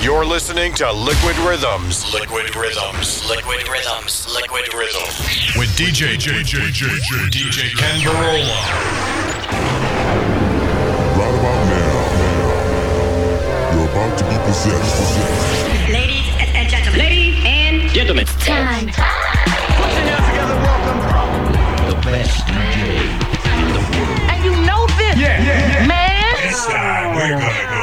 You're listening to Liquid Rhythms. Liquid Rhythms. Liquid Rhythms. Liquid Rhythms. With DJ DJ DJ DJ Kenn Burrola. Right about now, you're about to be possessed. Ladies and, gentlemen. Ladies and Gentlemen, time. Put your the best DJ in the world. And you know this, man. This time we're gonna go.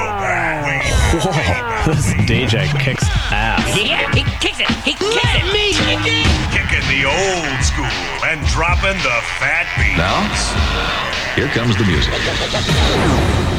This DJ kicks ass. Yeah, he kicks it. He kicks it. Me Kicking the old school and dropping the fat beat. Now, here comes the music.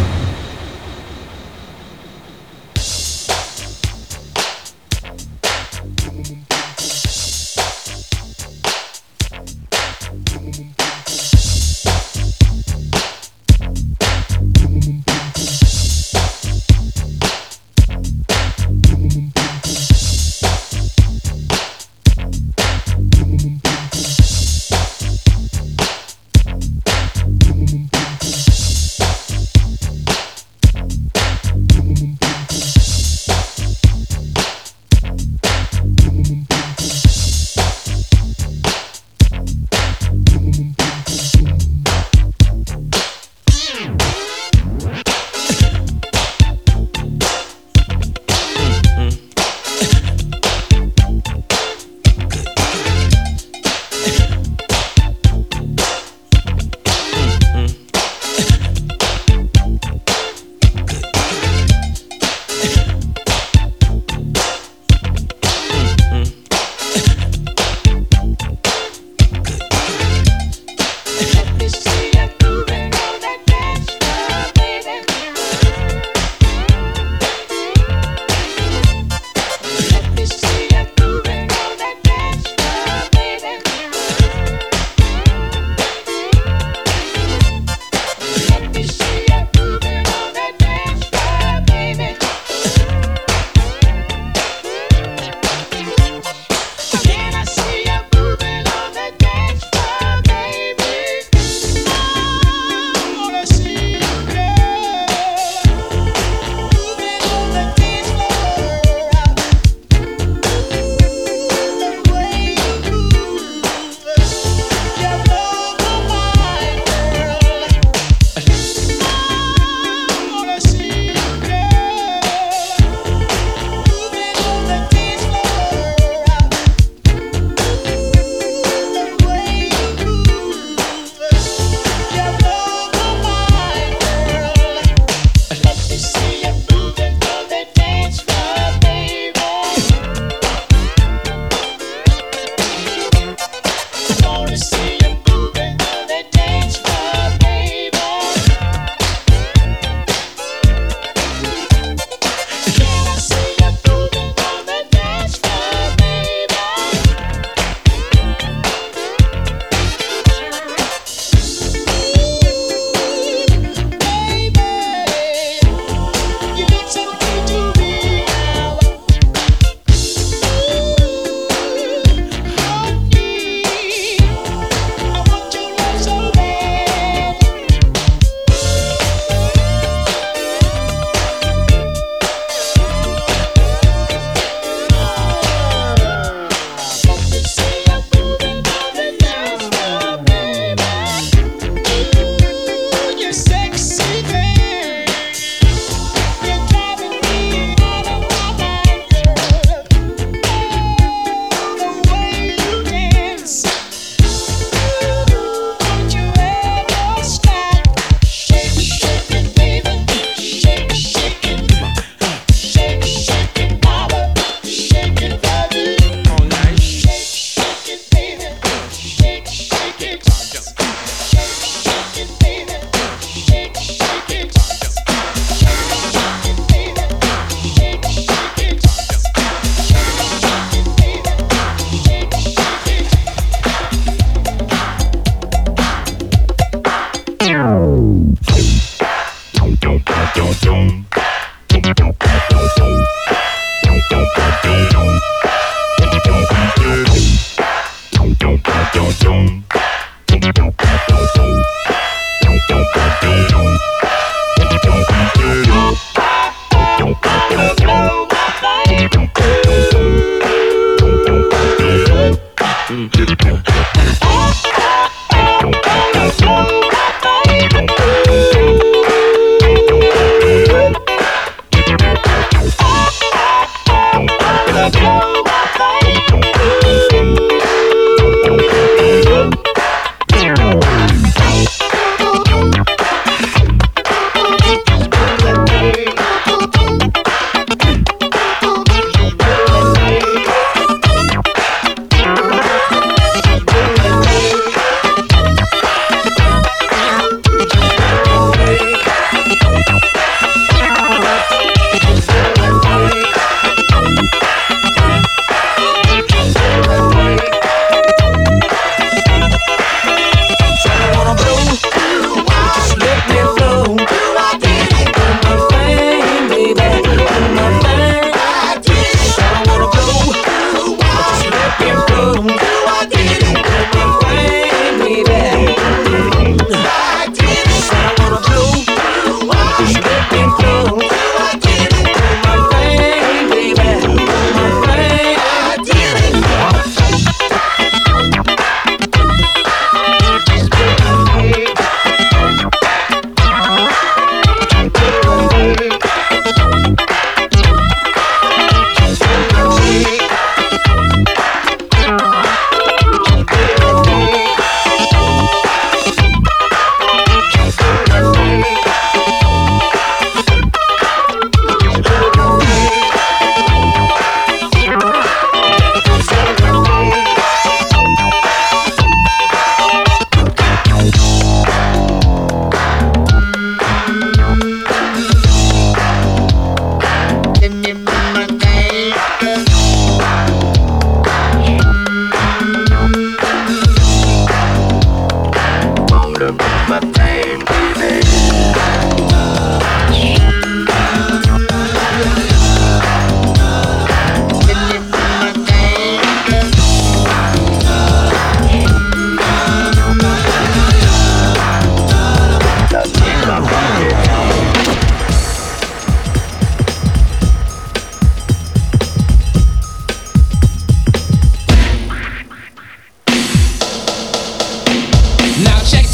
Don't,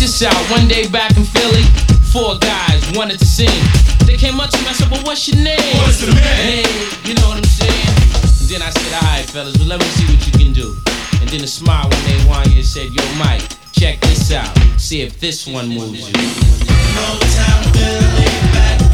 this out. One day back in Philly, four guys wanted to sing. They came up to me, and said, well, what's your name? What's your name? Hey, you know what I'm saying? And then I said, all right, fellas, well, let me see what you can do. And then a smile when they Wanya said, yo, Mike, check this out. See if this one moves you. No time to lay back.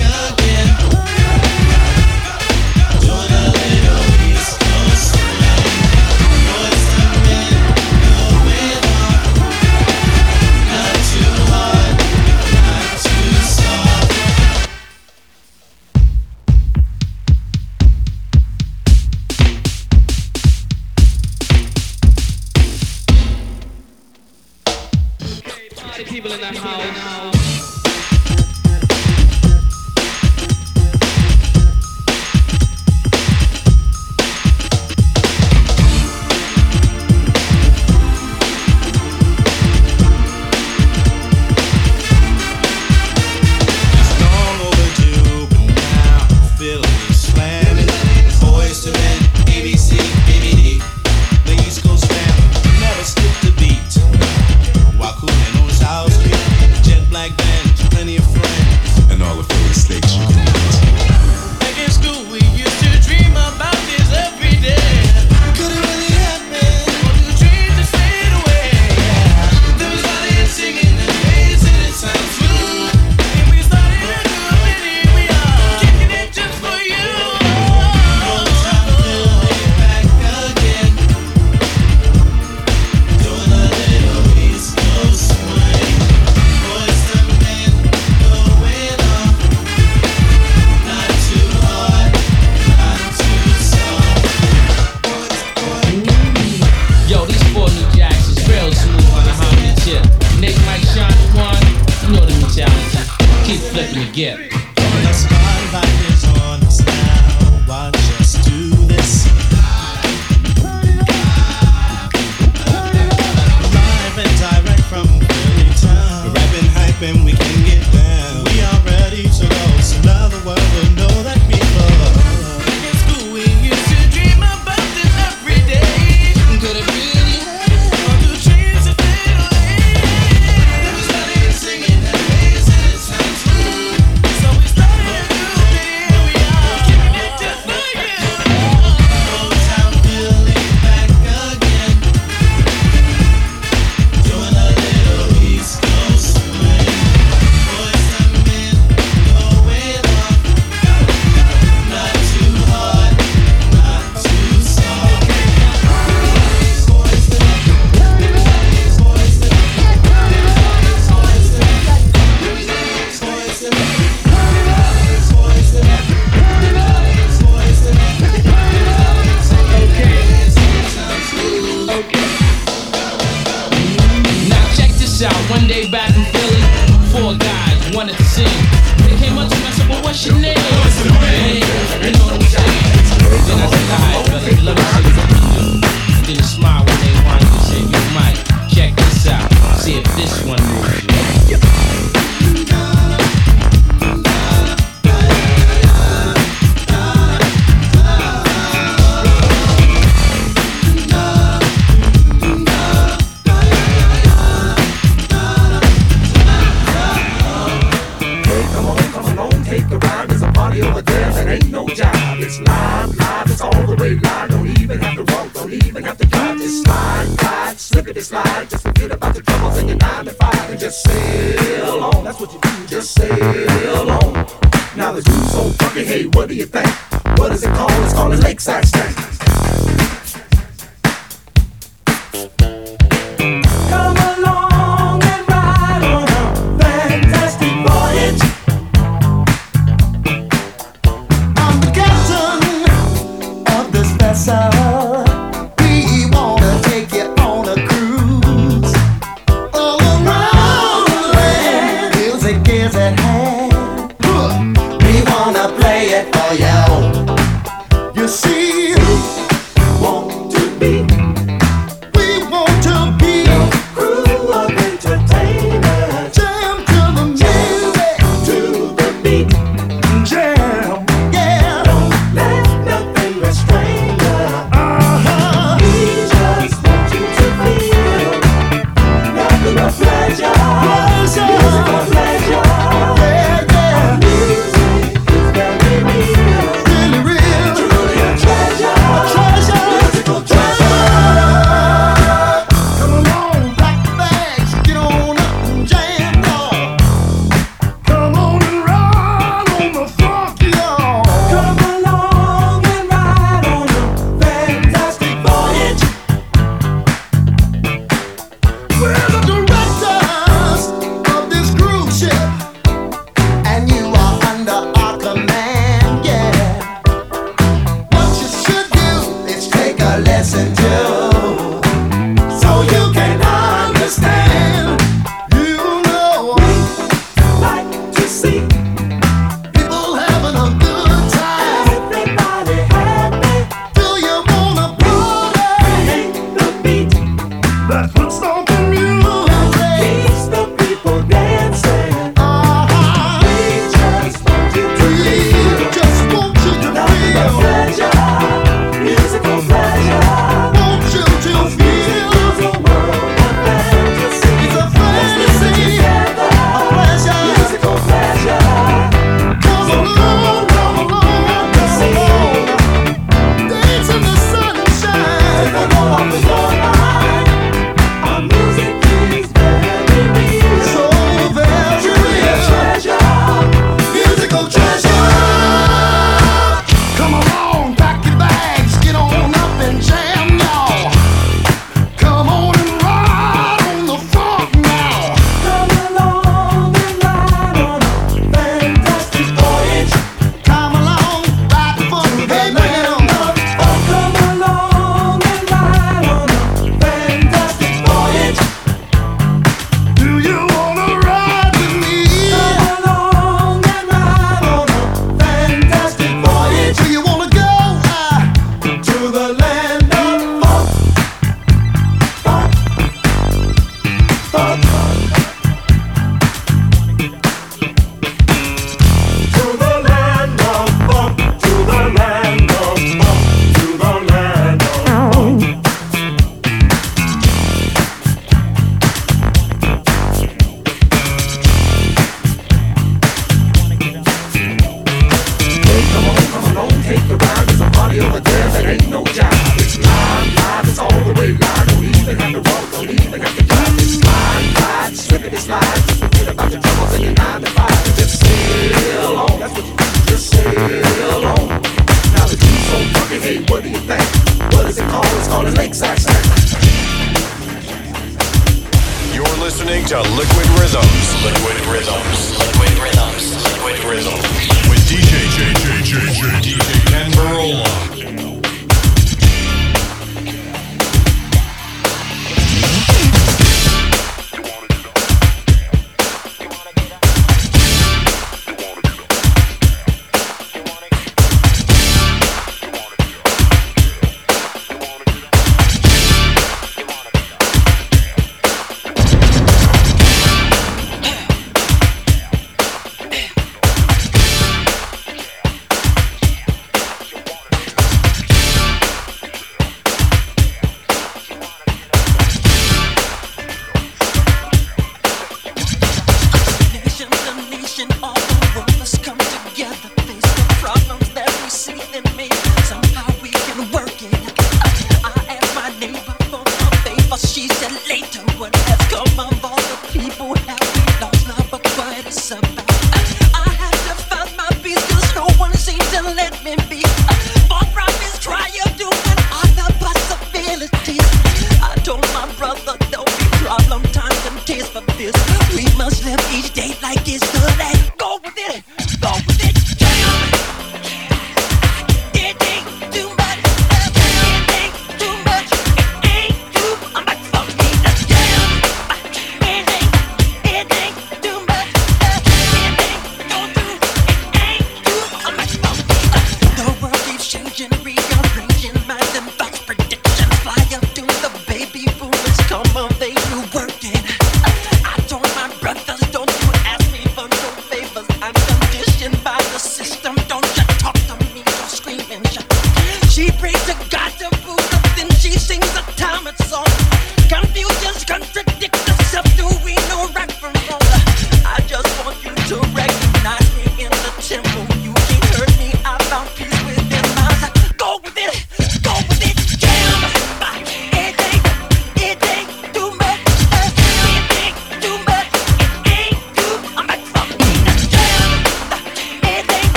that. Puts no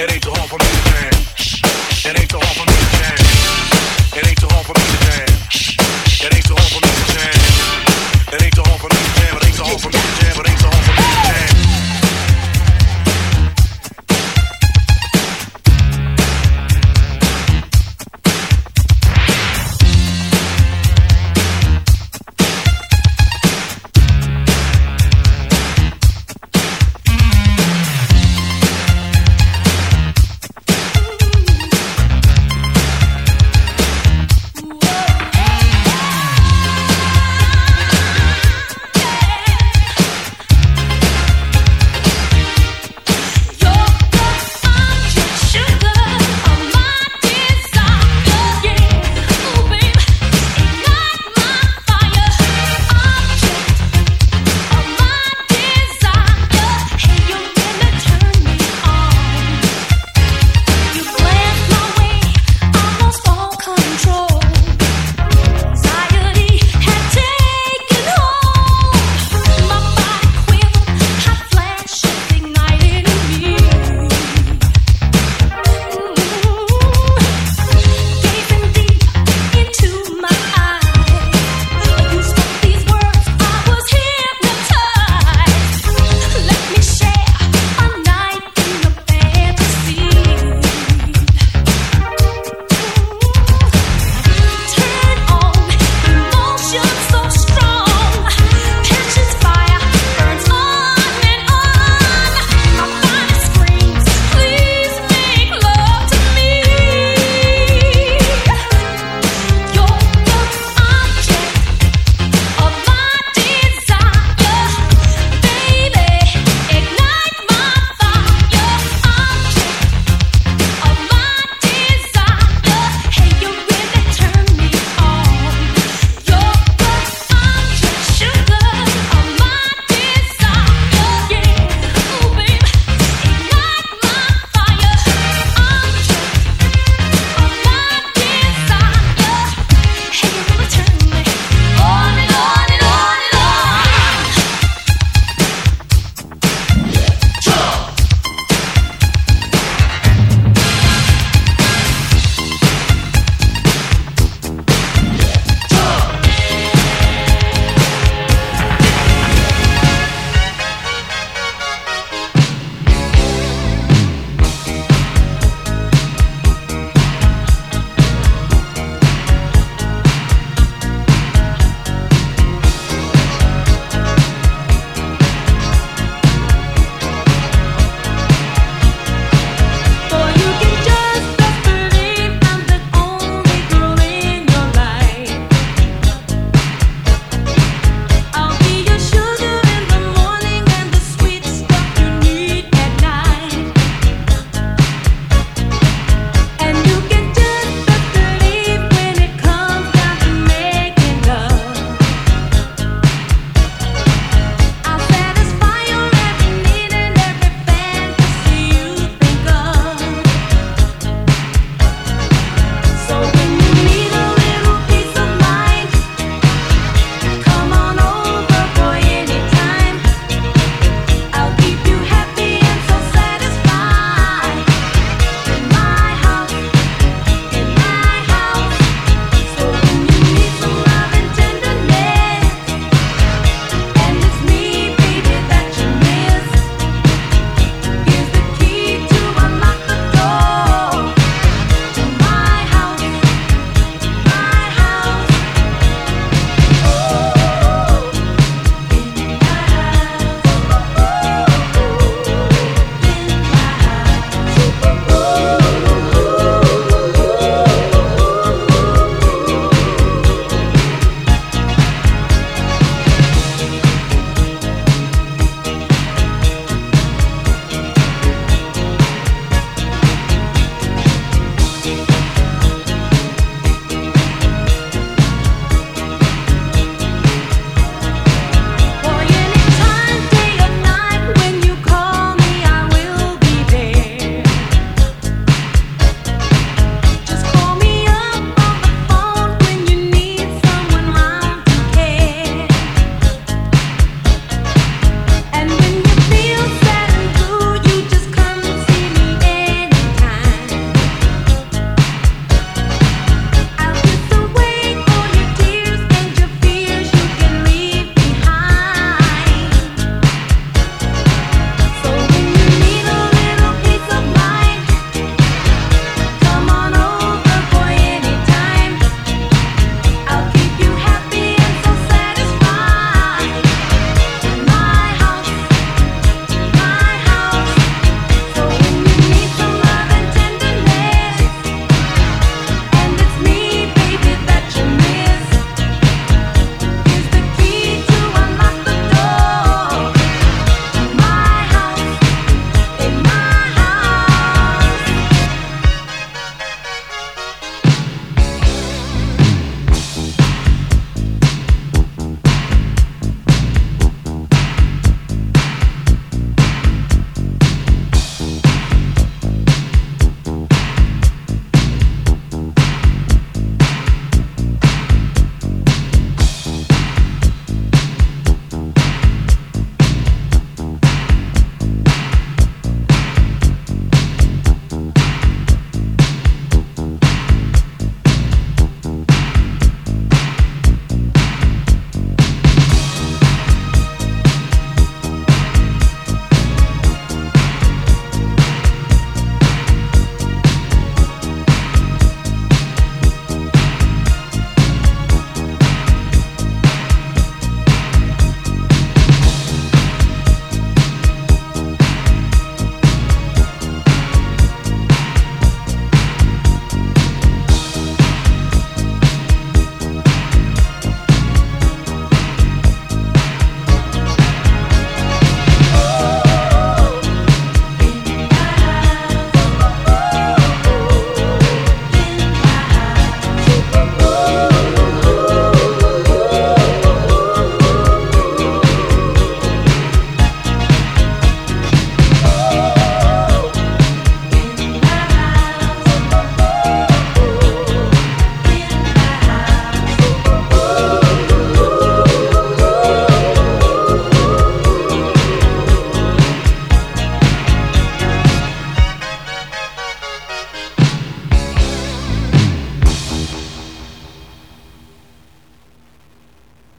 It ain't too hard for me